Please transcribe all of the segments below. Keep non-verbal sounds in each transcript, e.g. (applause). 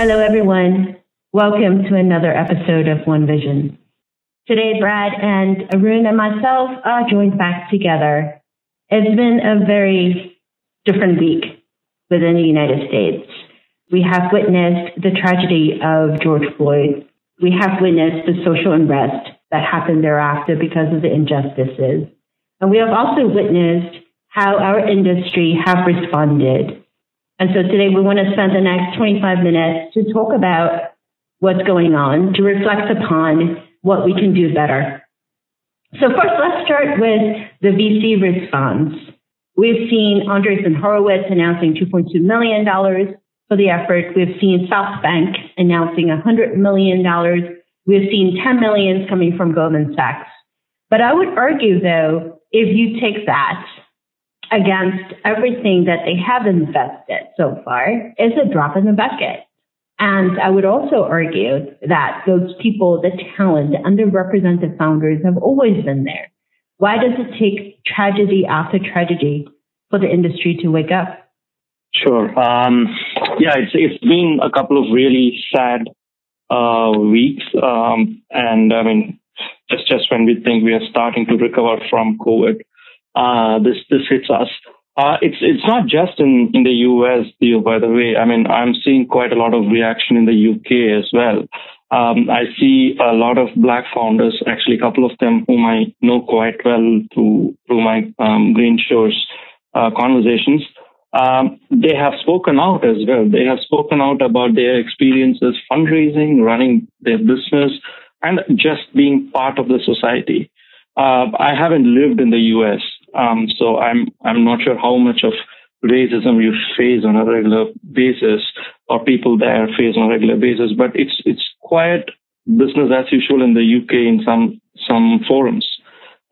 Hello, everyone. Welcome to another episode of One Vision. Today, Brad and Arun and myself are joined back together. It's been a very different week within the United States. We have witnessed the tragedy of George Floyd. We have witnessed the social unrest that happened thereafter because of the injustices. And we have also witnessed how our industry have responded and so today we want to spend the next 25 minutes to talk about what's going on, to reflect upon what we can do better. So first, let's start with the VC response. We've seen Andreessen Horowitz announcing $2.2 million for the effort. We've seen SoftBank announcing $100 million. We've seen 10 millions coming from Goldman Sachs. But I would argue, though, if you take that against everything that they have invested so far is a drop in the bucket. And I would also argue that those people, the talent, the underrepresented founders have always been there. Why does it take tragedy after tragedy for the industry to wake up? Sure. Um, yeah, it's it's been a couple of really sad uh, weeks, um, and I mean, just just when we think we are starting to recover from COVID, uh, this this hits us. Uh, it's it's not just in, in the US, by the way. I mean, I'm seeing quite a lot of reaction in the UK as well. Um, I see a lot of black founders, actually a couple of them whom I know quite well through through my um, Greenshores uh, conversations. Um, they have spoken out as well. They have spoken out about their experiences fundraising, running their business, and just being part of the society. Uh, I haven't lived in the US, um, so I'm I'm not sure how much of racism you face on a regular basis, or people there face on a regular basis. But it's it's quite business as usual in the UK in some some forums.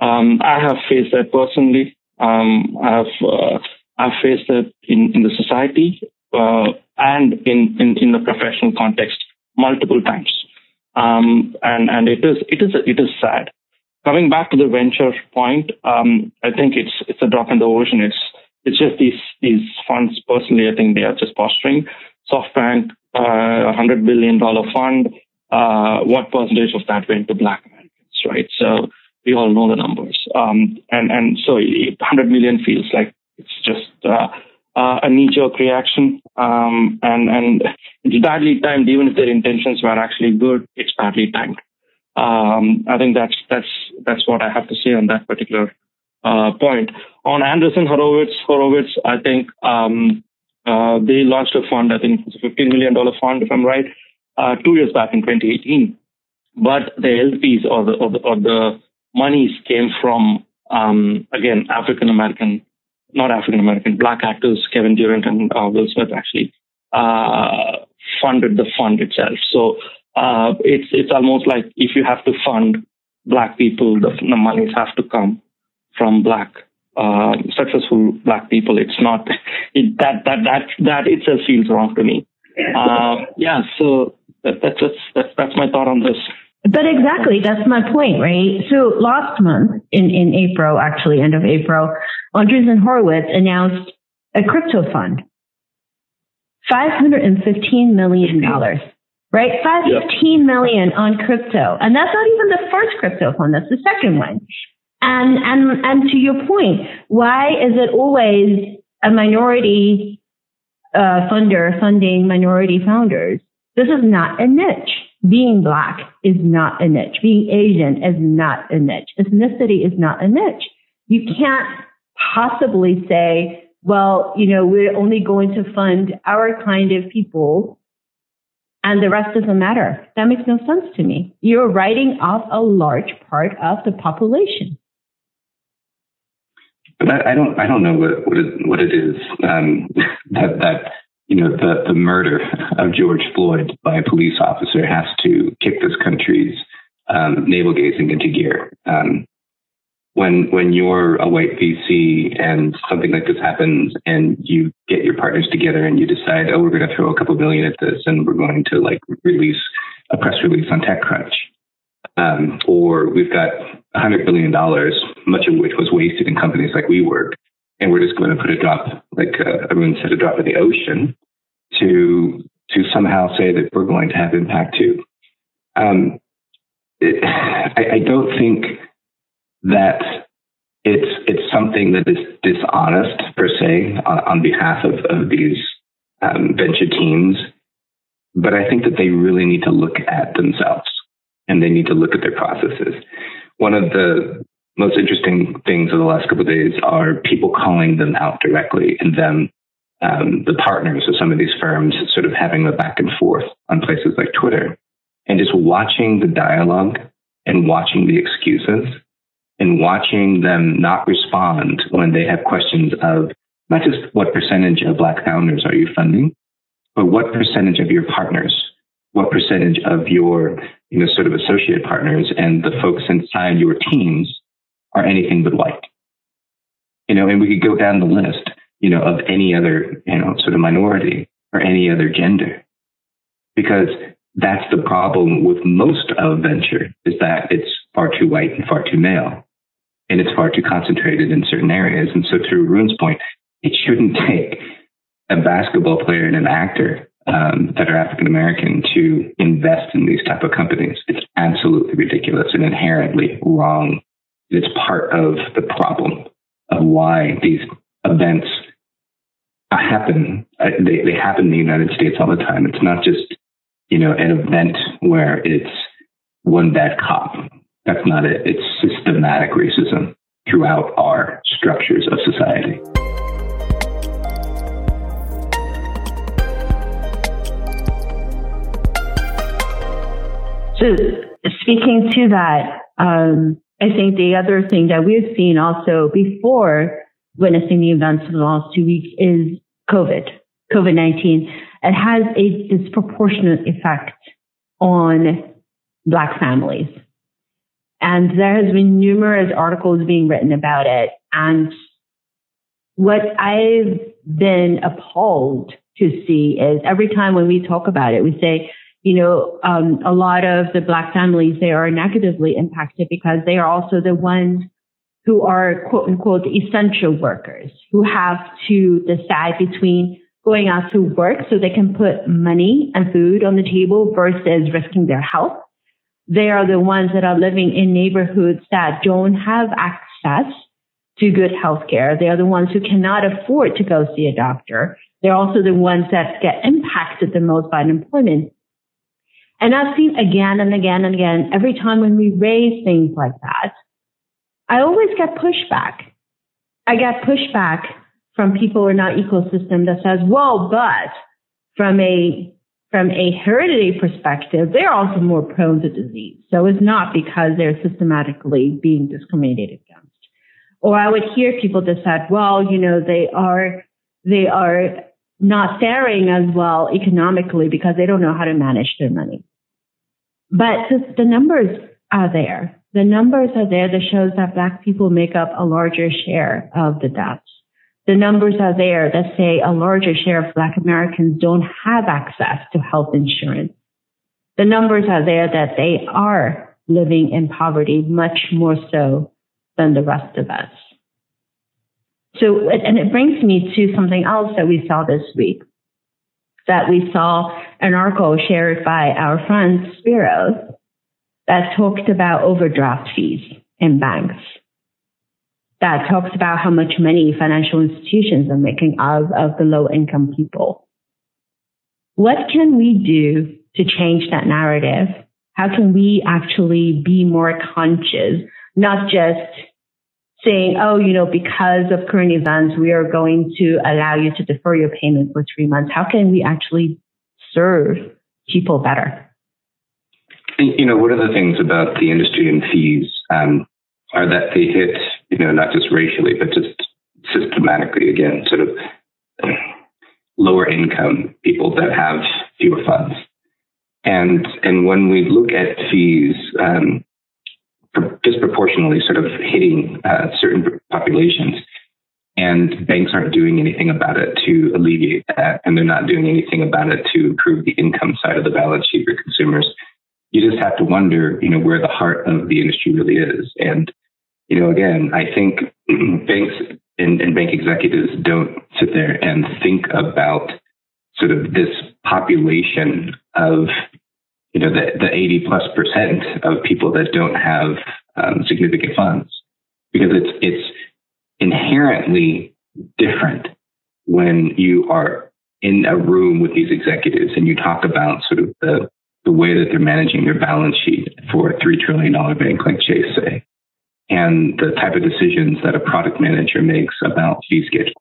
Um, I have faced that personally. Um, I've uh, I've faced that in in the society uh, and in, in in the professional context multiple times. Um, and and it is it is it is sad coming back to the venture point, um, I think it's it's a drop in the ocean. It's it's just these these funds. Personally, I think they are just posturing. SoftBank, uh, a hundred billion dollar fund. Uh, what percentage of that went to Black Americans, right? So we all know the numbers. Um, and and so 100 million feels like it's just uh, uh, a knee-jerk reaction, um, and and it's badly timed. Even if their intentions were actually good, it's badly timed. Um, I think that's that's that's what I have to say on that particular uh, point. On Andreessen Horowitz, Horowitz, I think um, uh, they launched a fund. I think it's a $15 million fund, if I'm right, uh, two years back in 2018. But the LPs or the or the, or the monies came from um, again African American, not African American, black actors. Kevin Durant and uh, Will Smith actually uh, funded the fund itself. So uh, it's it's almost like if you have to fund black people, the, the monies have to come from black uh, successful black people. It's not (laughs) it, that that that that itself feels wrong to me. Uh, yeah, so that, that's that's that's my thought on this. But exactly, that's my point, right? So last month in, in April, actually end of April, Andreessen Horowitz announced a crypto fund. $515 million right? Five fifteen million on crypto. And that's not even the first crypto fund, that's the second one. And and and to your point, why is it always a minority uh, funder funding minority founders? This is not a niche. Being black is not a niche. Being Asian is not a niche. Ethnicity is not a niche. You can't possibly say, well, you know, we're only going to fund our kind of people and the rest doesn't matter. That makes no sense to me. You're writing off a large part of the population. But I, I don't, I don't know what what it, what it is um, (laughs) that that you know the the murder of George Floyd by a police officer has to kick this country's um, navel gazing into gear. Um, when when you're a white VC and something like this happens and you get your partners together and you decide, oh, we're going to throw a couple billion at this and we're going to like release a press release on TechCrunch, um, or we've got hundred billion dollars, much of which was wasted in companies like WeWork, and we're just going to put a drop, like uh, Arun said, a drop in the ocean to to somehow say that we're going to have impact too. Um, it, (sighs) I, I don't think that it's it's something that is dishonest per se on, on behalf of, of these um, venture teams, but I think that they really need to look at themselves and they need to look at their processes. One of the most interesting things of the last couple of days are people calling them out directly and them, um, the partners of some of these firms, sort of having a back and forth on places like Twitter, and just watching the dialogue and watching the excuses and watching them not respond when they have questions of not just what percentage of Black founders are you funding, but what percentage of your partners, what percentage of your you know sort of associate partners and the folks inside your teams are anything but white. You know, and we could go down the list, you know, of any other, you know, sort of minority or any other gender. Because that's the problem with most of venture is that it's far too white and far too male. And it's far too concentrated in certain areas. And so to Arun's point, it shouldn't take a basketball player and an actor um, that are African American to invest in these type of companies. It's absolutely ridiculous and inherently wrong it's part of the problem of why these events happen. Uh, they, they happen in the United States all the time. It's not just, you know, an event where it's one bad cop. That's not it. It's systematic racism throughout our structures of society. So, speaking to that, um, I think the other thing that we've seen also before witnessing the events of the last two weeks is COVID, COVID 19. It has a disproportionate effect on Black families. And there has been numerous articles being written about it. And what I've been appalled to see is every time when we talk about it, we say, you know, um, a lot of the black families, they are negatively impacted because they are also the ones who are quote unquote essential workers who have to decide between going out to work so they can put money and food on the table versus risking their health. They are the ones that are living in neighborhoods that don't have access to good health care. They are the ones who cannot afford to go see a doctor. They're also the ones that get impacted the most by unemployment. And I've seen again and again and again, every time when we raise things like that, I always get pushback. I get pushback from people in our ecosystem that says, well, but from a from a heredity perspective, they're also more prone to disease. So it's not because they're systematically being discriminated against. Or I would hear people that said, well, you know, they are they are not faring as well economically because they don't know how to manage their money. But the numbers are there. The numbers are there that shows that black people make up a larger share of the deaths. The numbers are there that say a larger share of black Americans don't have access to health insurance. The numbers are there that they are living in poverty much more so than the rest of us. So, and it brings me to something else that we saw this week that we saw an article shared by our friend Spiros that talked about overdraft fees in banks. That talks about how much money financial institutions are making out of the low income people. What can we do to change that narrative? How can we actually be more conscious, not just saying, oh, you know, because of current events, we are going to allow you to defer your payment for three months. How can we actually serve people better? You know, one of the things about the industry and fees um, are that they hit, you know, not just racially, but just systematically, again, sort of lower income people that have fewer funds. And and when we look at fees, um, disproportionately sort of hitting uh, certain populations. And banks aren't doing anything about it to alleviate that. And they're not doing anything about it to improve the income side of the balance sheet for consumers. You just have to wonder, you know, where the heart of the industry really is. And, you know, again, I think (clears throat) banks and, and bank executives don't sit there and think about sort of this population of you know the, the 80 plus percent of people that don't have um, significant funds. Because it's it's inherently different when you are in a room with these executives and you talk about sort of the the way that they're managing their balance sheet for a three trillion dollar bank like Chase say, and the type of decisions that a product manager makes about fee schedules.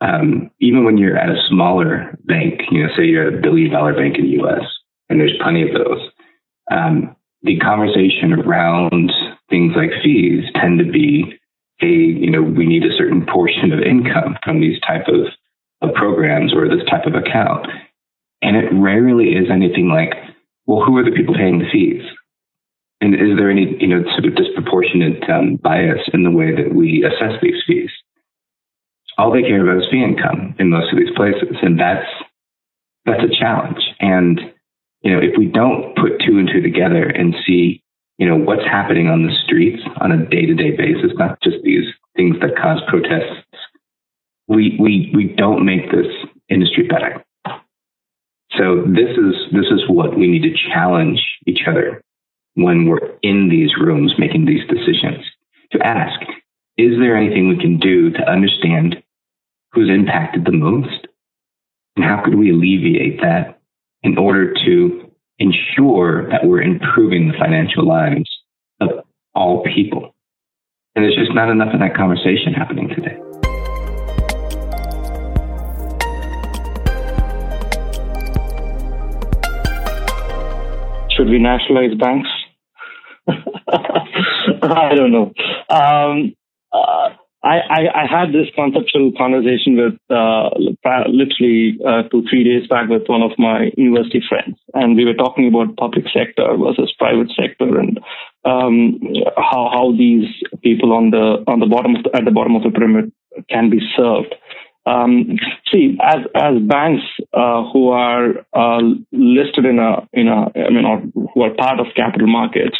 Um, even when you're at a smaller bank, you know, say you're at a billion dollar bank in the U.S. and there's plenty of those, um, the conversation around things like fees tend to be, hey, you know, we need a certain portion of income from these type of, of programs or this type of account. And it rarely is anything like, well, who are the people paying the fees? And is there any, you know, sort of disproportionate um, bias in the way that we assess these fees? All they care about is fee income in most of these places, and that's that's a challenge. And you know, if we don't put two and two together and see, you know, what's happening on the streets on a day-to-day basis, not just these things that cause protests, we we we don't make this industry better. So this is this is what we need to challenge each other when we're in these rooms making these decisions to ask, is there anything we can do to understand who's impacted the most? And how could we alleviate that in order to ensure that we're improving the financial lives of all people? And there's just not enough of that conversation happening today. Should we nationalize banks? (laughs) I don't know. Um, uh, I, I, I, had this conceptual conversation with uh, literally uh, two, three days back with one of my university friends, and we were talking about public sector versus private sector and um, how how these people on the on the bottom the, at the bottom of the pyramid can be served. Um, see, as as banks uh, who are uh, listed in a in a I mean, or who are part of capital markets,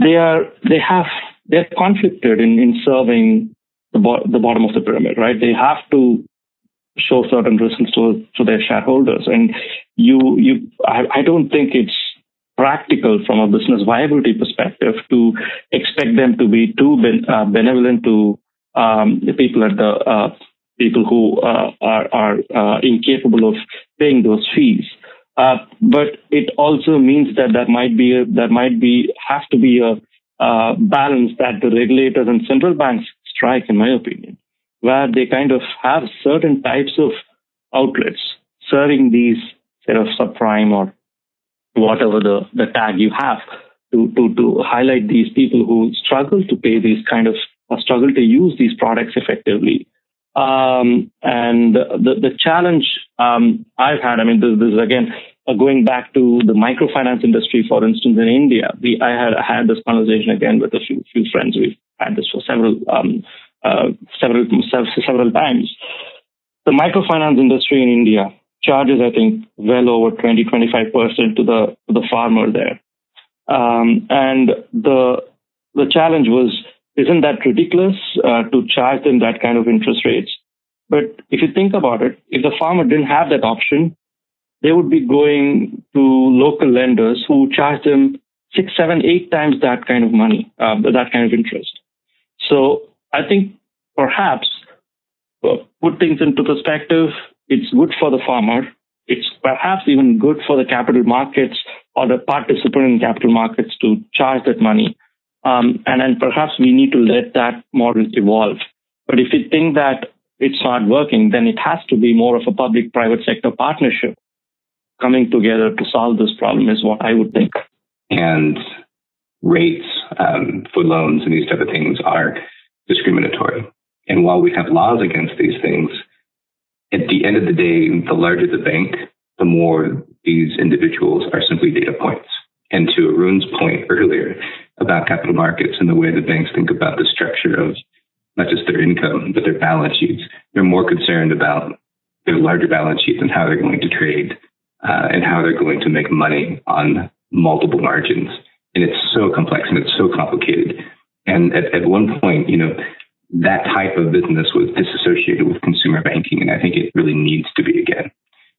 they are they have they're conflicted in, in serving the, bo- the bottom of the pyramid, right? They have to show certain results to, to their shareholders. And you, you, I, I don't think it's practical from a business viability perspective to expect them to be too ben, uh, benevolent to um, the people at the uh, people who uh, are, are uh, incapable of paying those fees. Uh, but it also means that there might be a, there might be have to be a uh, balance that the regulators and central banks strike, in my opinion, where they kind of have certain types of outlets serving these sort of subprime or whatever the, the tag you have to, to, to highlight these people who struggle to pay these kind of or struggle to use these products effectively. Um, and the, the challenge um, I've had, I mean, this, this is again uh, going back to the microfinance industry, for instance, in India. We, I had had this conversation again with a few, few friends. We've had this for several, um, uh, several, several times. The microfinance industry in India charges, I think, well over 20, 25% to the, to the farmer there. Um, and the, the challenge was, isn't that ridiculous uh, to charge them that kind of interest rates? But if you think about it, if the farmer didn't have that option, they would be going to local lenders who charge them six, seven, eight times that kind of money, uh, that kind of interest. So I think perhaps uh, put things into perspective. It's good for the farmer. It's perhaps even good for the capital markets or the participant in capital markets to charge that money. Um, and then perhaps we need to let that model evolve. But if you think that it's not working, then it has to be more of a public private sector partnership coming together to solve this problem, is what I would think. And rates um, for loans and these type of things are discriminatory. And while we have laws against these things, at the end of the day, the larger the bank, the more these individuals are simply data points. And to Arun's point earlier about capital markets and the way the banks think about the structure of not just their income, but their balance sheets, they're more concerned about their larger balance sheets and how they're going to trade uh, and how they're going to make money on multiple margins. And it's so complex and it's so complicated. And at, at one point, you know, that type of business was disassociated with consumer banking. And I think it really needs to be again.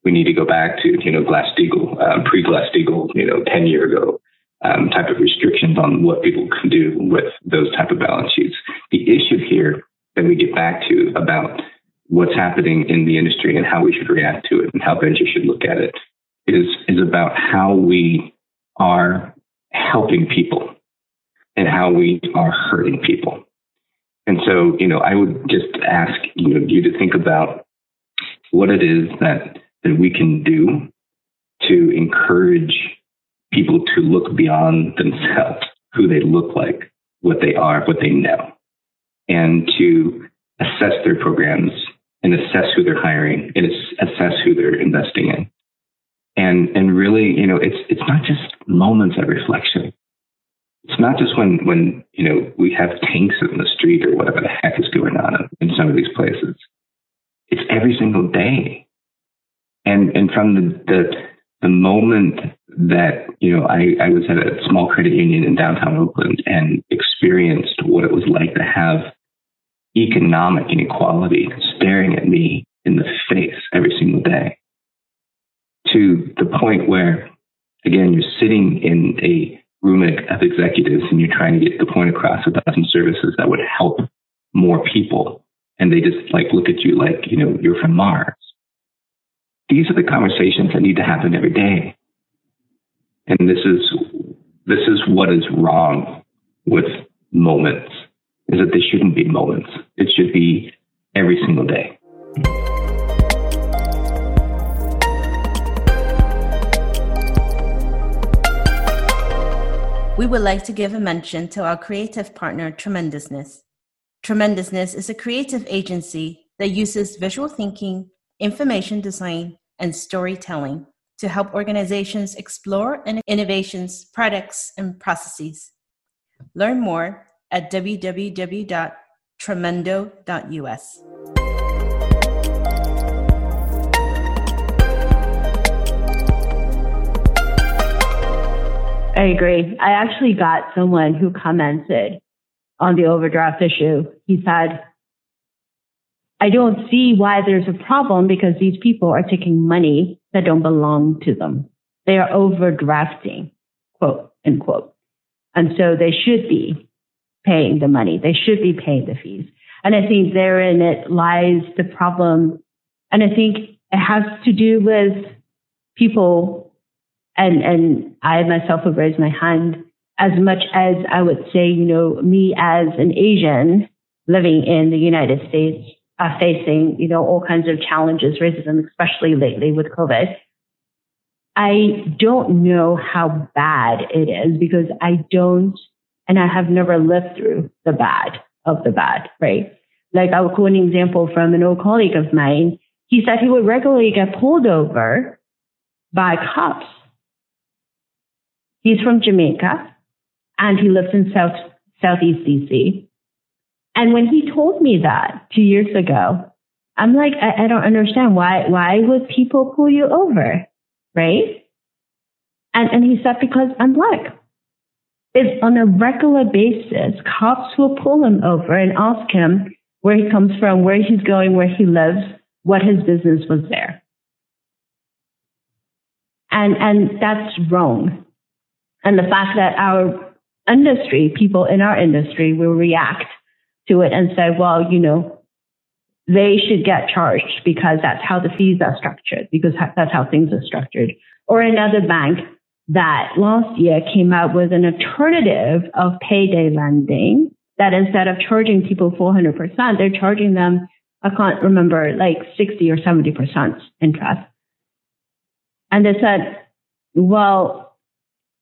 We need to go back to, you know, Glass-Steagall, um, pre-Glass-Steagall, you know, 10 year ago um, type of restrictions on what people can do with those type of balance sheets. The issue here that we get back to about what's happening in the industry and how we should react to it and how venture should look at it is, is about how we are helping people and how we are hurting people. And so, you know, I would just ask you, know, you to think about what it is that, that we can do to encourage people to look beyond themselves, who they look like, what they are, what they know, and to assess their programs and assess who they're hiring and assess who they're investing in. And, and really, you know, it's, it's not just moments of reflection. It's not just when, when, you know, we have tanks in the street or whatever the heck is going on in some of these places. It's every single day. And, and from the, the, the moment that you know I, I was at a small credit union in downtown Oakland and experienced what it was like to have economic inequality staring at me in the face every single day to the point where again you're sitting in a room of executives and you're trying to get the point across about some services that would help more people. And they just like look at you like you know you're from mars these are the conversations that need to happen every day. And this is this is what is wrong with moments is that they shouldn't be moments. It should be every single day. We would like to give a mention to our creative partner, Tremendousness. Tremendousness is a creative agency that uses visual thinking, information design, and storytelling to help organizations explore and innovations, products, and processes. Learn more at www.tremendo.us. I agree. I actually got someone who commented on the overdraft issue. He said, I don't see why there's a problem because these people are taking money that don't belong to them. They are overdrafting, quote unquote. And so they should be paying the money. They should be paying the fees. And I think therein it lies the problem. And I think it has to do with people and, and I myself have raised my hand as much as I would say, you know, me as an Asian living in the United States uh, facing, you know, all kinds of challenges, racism, especially lately with COVID. I don't know how bad it is because I don't, and I have never lived through the bad of the bad, right? Like I will quote an example from an old colleague of mine. He said he would regularly get pulled over by cops. He's from Jamaica and he lives in South, Southeast DC. And when he told me that two years ago, I'm like, I, I don't understand why, why would people pull you over? Right? And, and he said, because I'm black. It's on a regular basis, cops will pull him over and ask him where he comes from, where he's going, where he lives, what his business was there. And, and that's wrong. And the fact that our industry, people in our industry will react to it and say, well, you know, they should get charged because that's how the fees are structured, because that's how things are structured. Or another bank that last year came out with an alternative of payday lending that instead of charging people 400%, they're charging them, I can't remember, like 60 or 70% interest. And they said, well,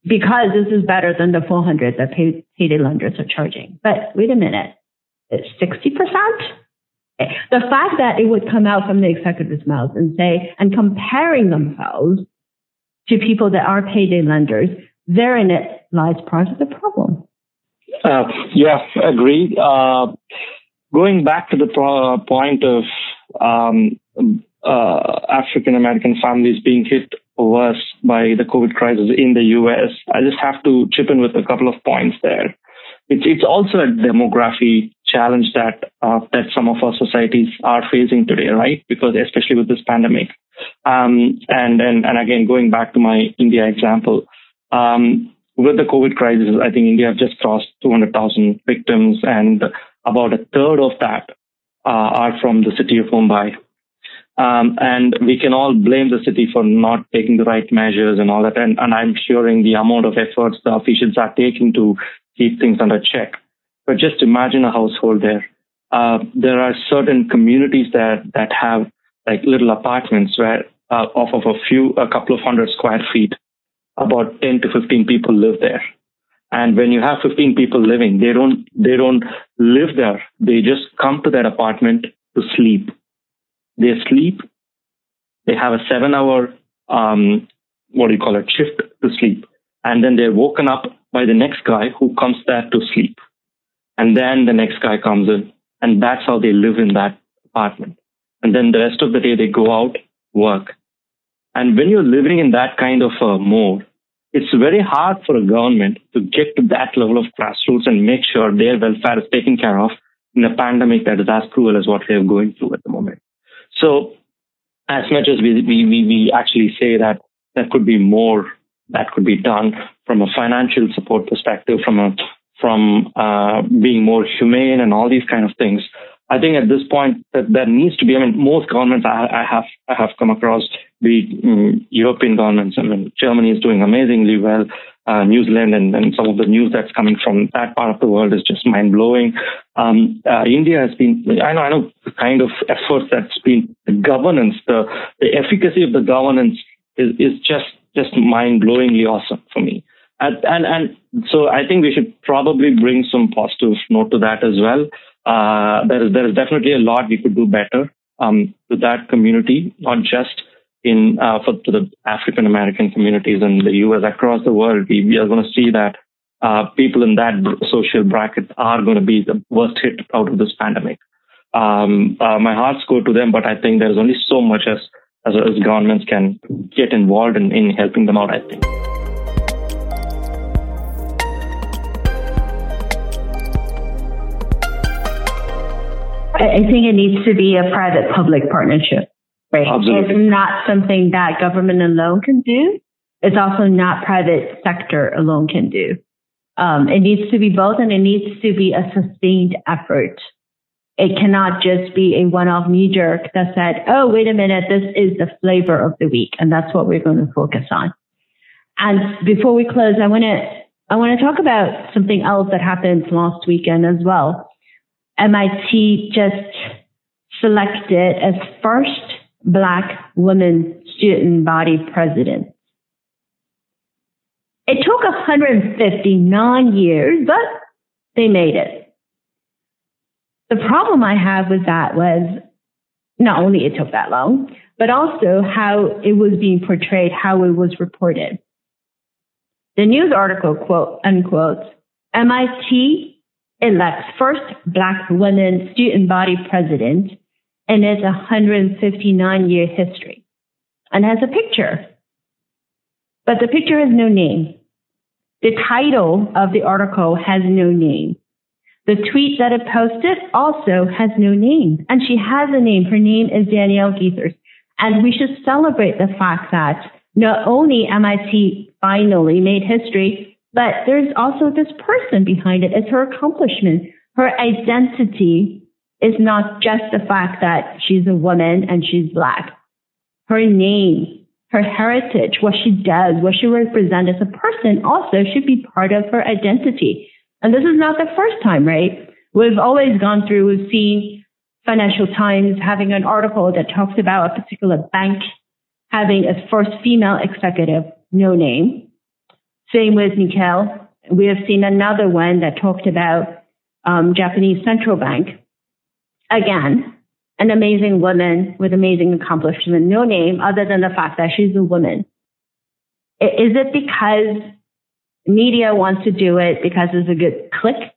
because this is better than the 400 that pay, payday lenders are charging. But wait a minute. 60%. The fact that it would come out from the executive's mouth and say, and comparing themselves to people that are payday lenders, therein it lies part of the problem. Uh, yeah, agreed. Uh, going back to the pro- point of um, uh, African American families being hit worse by the COVID crisis in the US, I just have to chip in with a couple of points there. It's, it's also a demography challenge that uh, that some of our societies are facing today, right? Because especially with this pandemic, Um, and, and, and again, going back to my India example, um, with the COVID crisis, I think India has just crossed 200,000 victims, and about a third of that uh, are from the city of Mumbai. Um, and we can all blame the city for not taking the right measures and all that. And, and I'm sure in the amount of efforts the officials are taking to keep things under check. But just imagine a household there. Uh, there are certain communities that, that have like little apartments where uh, off of a few, a couple of hundred square feet, about 10 to 15 people live there. And when you have 15 people living, they don't, they don't live there. They just come to that apartment to sleep. They sleep. They have a seven hour, um, what do you call it, shift to sleep. And then they're woken up by the next guy who comes there to sleep. And then the next guy comes in. And that's how they live in that apartment. And then the rest of the day they go out, work. And when you're living in that kind of a mode, it's very hard for a government to get to that level of grassroots and make sure their welfare is taken care of in a pandemic that is as cruel as what we are going through at the moment. So, as much as we, we, we actually say that there could be more that could be done from a financial support perspective, from a from uh, being more humane and all these kind of things. I think at this point that there needs to be. I mean, most governments I, I have I have come across, the um, European governments. I mean, Germany is doing amazingly well. Uh, New Zealand and, and some of the news that's coming from that part of the world is just mind blowing. Um, uh, India has been, I know, I know the kind of efforts that's been the governance, the the efficacy of the governance is is just just mind blowingly awesome for me. And, and and so I think we should probably bring some positive note to that as well. Uh, there is there is definitely a lot we could do better um, to that community, not just in uh, for to the African American communities in the U.S. across the world. We, we are going to see that uh, people in that social bracket are going to be the worst hit out of this pandemic. Um, uh, my hearts go to them, but I think there's only so much as as, as governments can get involved in, in helping them out. I think. I think it needs to be a private public partnership, right? Absolutely. It's not something that government alone can do. It's also not private sector alone can do. Um, it needs to be both and it needs to be a sustained effort. It cannot just be a one-off knee jerk that said, oh, wait a minute, this is the flavor of the week. And that's what we're going to focus on. And before we close, I want to, I want to talk about something else that happened last weekend as well. MIT just selected as first black woman student body president. It took 159 years, but they made it. The problem I have with that was not only it took that long, but also how it was being portrayed, how it was reported. The news article, quote unquote, MIT elects first black women student body president in its 159 year history and has a picture. But the picture has no name. The title of the article has no name. The tweet that it posted also has no name. And she has a name. Her name is Danielle Geathers. And we should celebrate the fact that not only MIT finally made history, but there's also this person behind it. It's her accomplishment. Her identity is not just the fact that she's a woman and she's black. Her name, her heritage, what she does, what she represents as a person also should be part of her identity. And this is not the first time, right? We've always gone through, we've seen Financial Times having an article that talks about a particular bank having a first female executive, no name. Same with Nickel. We have seen another one that talked about um, Japanese central bank. Again, an amazing woman with amazing accomplishment, no name other than the fact that she's a woman. Is it because media wants to do it because it's a good click?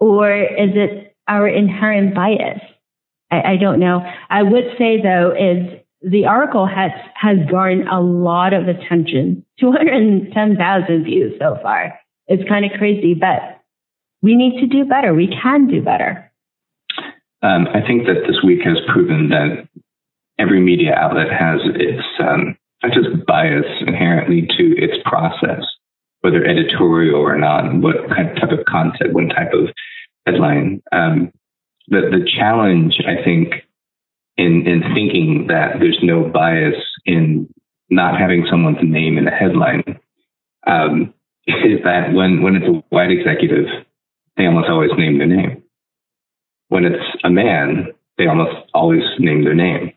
Or is it our inherent bias? I, I don't know. I would say though is the article has has garnered a lot of attention. 210,000 views so far. It's kind of crazy but we need to do better. We can do better. Um, i think that this week has proven that every media outlet has its um, not just bias inherently to its process, whether editorial or not, what kind of type of content, what type of headline. Um, the the challenge, I think, in in thinking that there's no bias in not having someone's name in a headline um, (laughs) is that when when it's a white executive, they almost always name their name. When it's a man, they almost always name their name.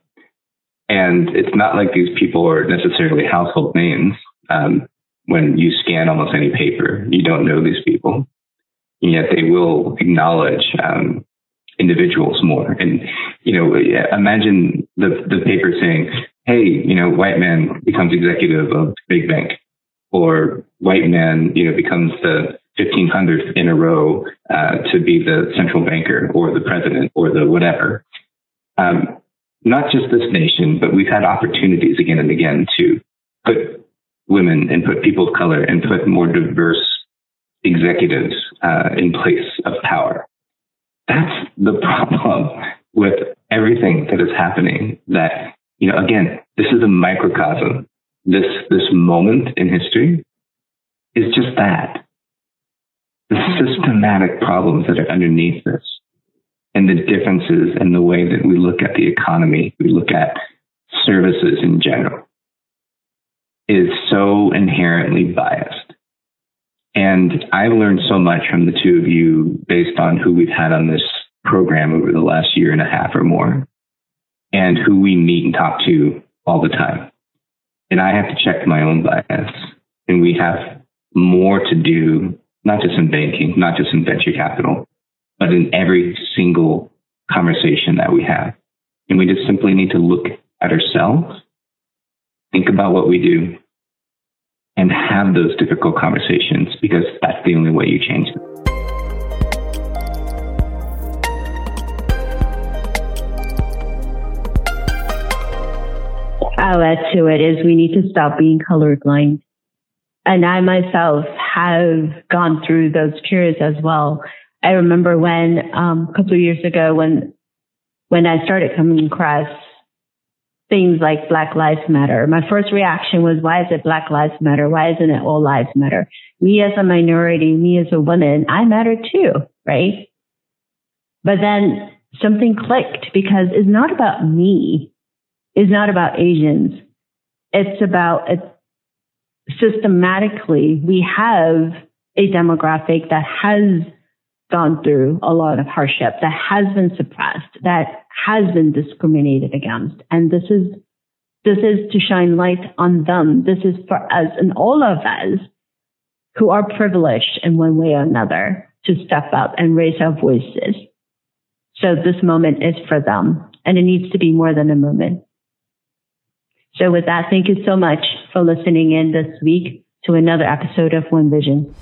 And it's not like these people are necessarily household names. Um, when you scan almost any paper, you don't know these people, and yet they will acknowledge um, individuals more. And you know, imagine the the paper saying, "Hey, you know, white man becomes executive of big bank," or white man, you know, becomes the 1500th in a row uh, to be the central banker or the president or the whatever. Um, not just this nation, but we've had opportunities again and again to put women and put people of color and put more diverse executives uh, in place of power. That's the problem with everything that is happening. That you know, again, this is a microcosm. This this moment in history is just that. The systematic problems that are underneath this and the differences in the way that we look at the economy, we look at services in general, is so inherently biased. And I've learned so much from the two of you based on who we've had on this program over the last year and a half or more, and who we meet and talk to all the time. And I have to check my own bias. And we have more to do, not just in banking, not just in venture capital, but in every single conversation that we have. And we just simply need to look at ourselves, think about what we do, and have those difficult conversations because that's the only way you change them. I'll add to it is we need to stop being colorblind. And I myself have gone through those periods as well. I remember when um, a couple of years ago when when I started coming across things like Black Lives Matter, my first reaction was, why is it Black Lives Matter? Why isn't it all lives matter? Me as a minority, me as a woman, I matter too, right? But then something clicked because it's not about me. It's not about Asians. It's about it, systematically, we have a demographic that has gone through a lot of hardship, that has been suppressed, that has been discriminated against. And this is, this is to shine light on them. This is for us and all of us who are privileged in one way or another to step up and raise our voices. So this moment is for them and it needs to be more than a moment. So with that, thank you so much for listening in this week to another episode of One Vision.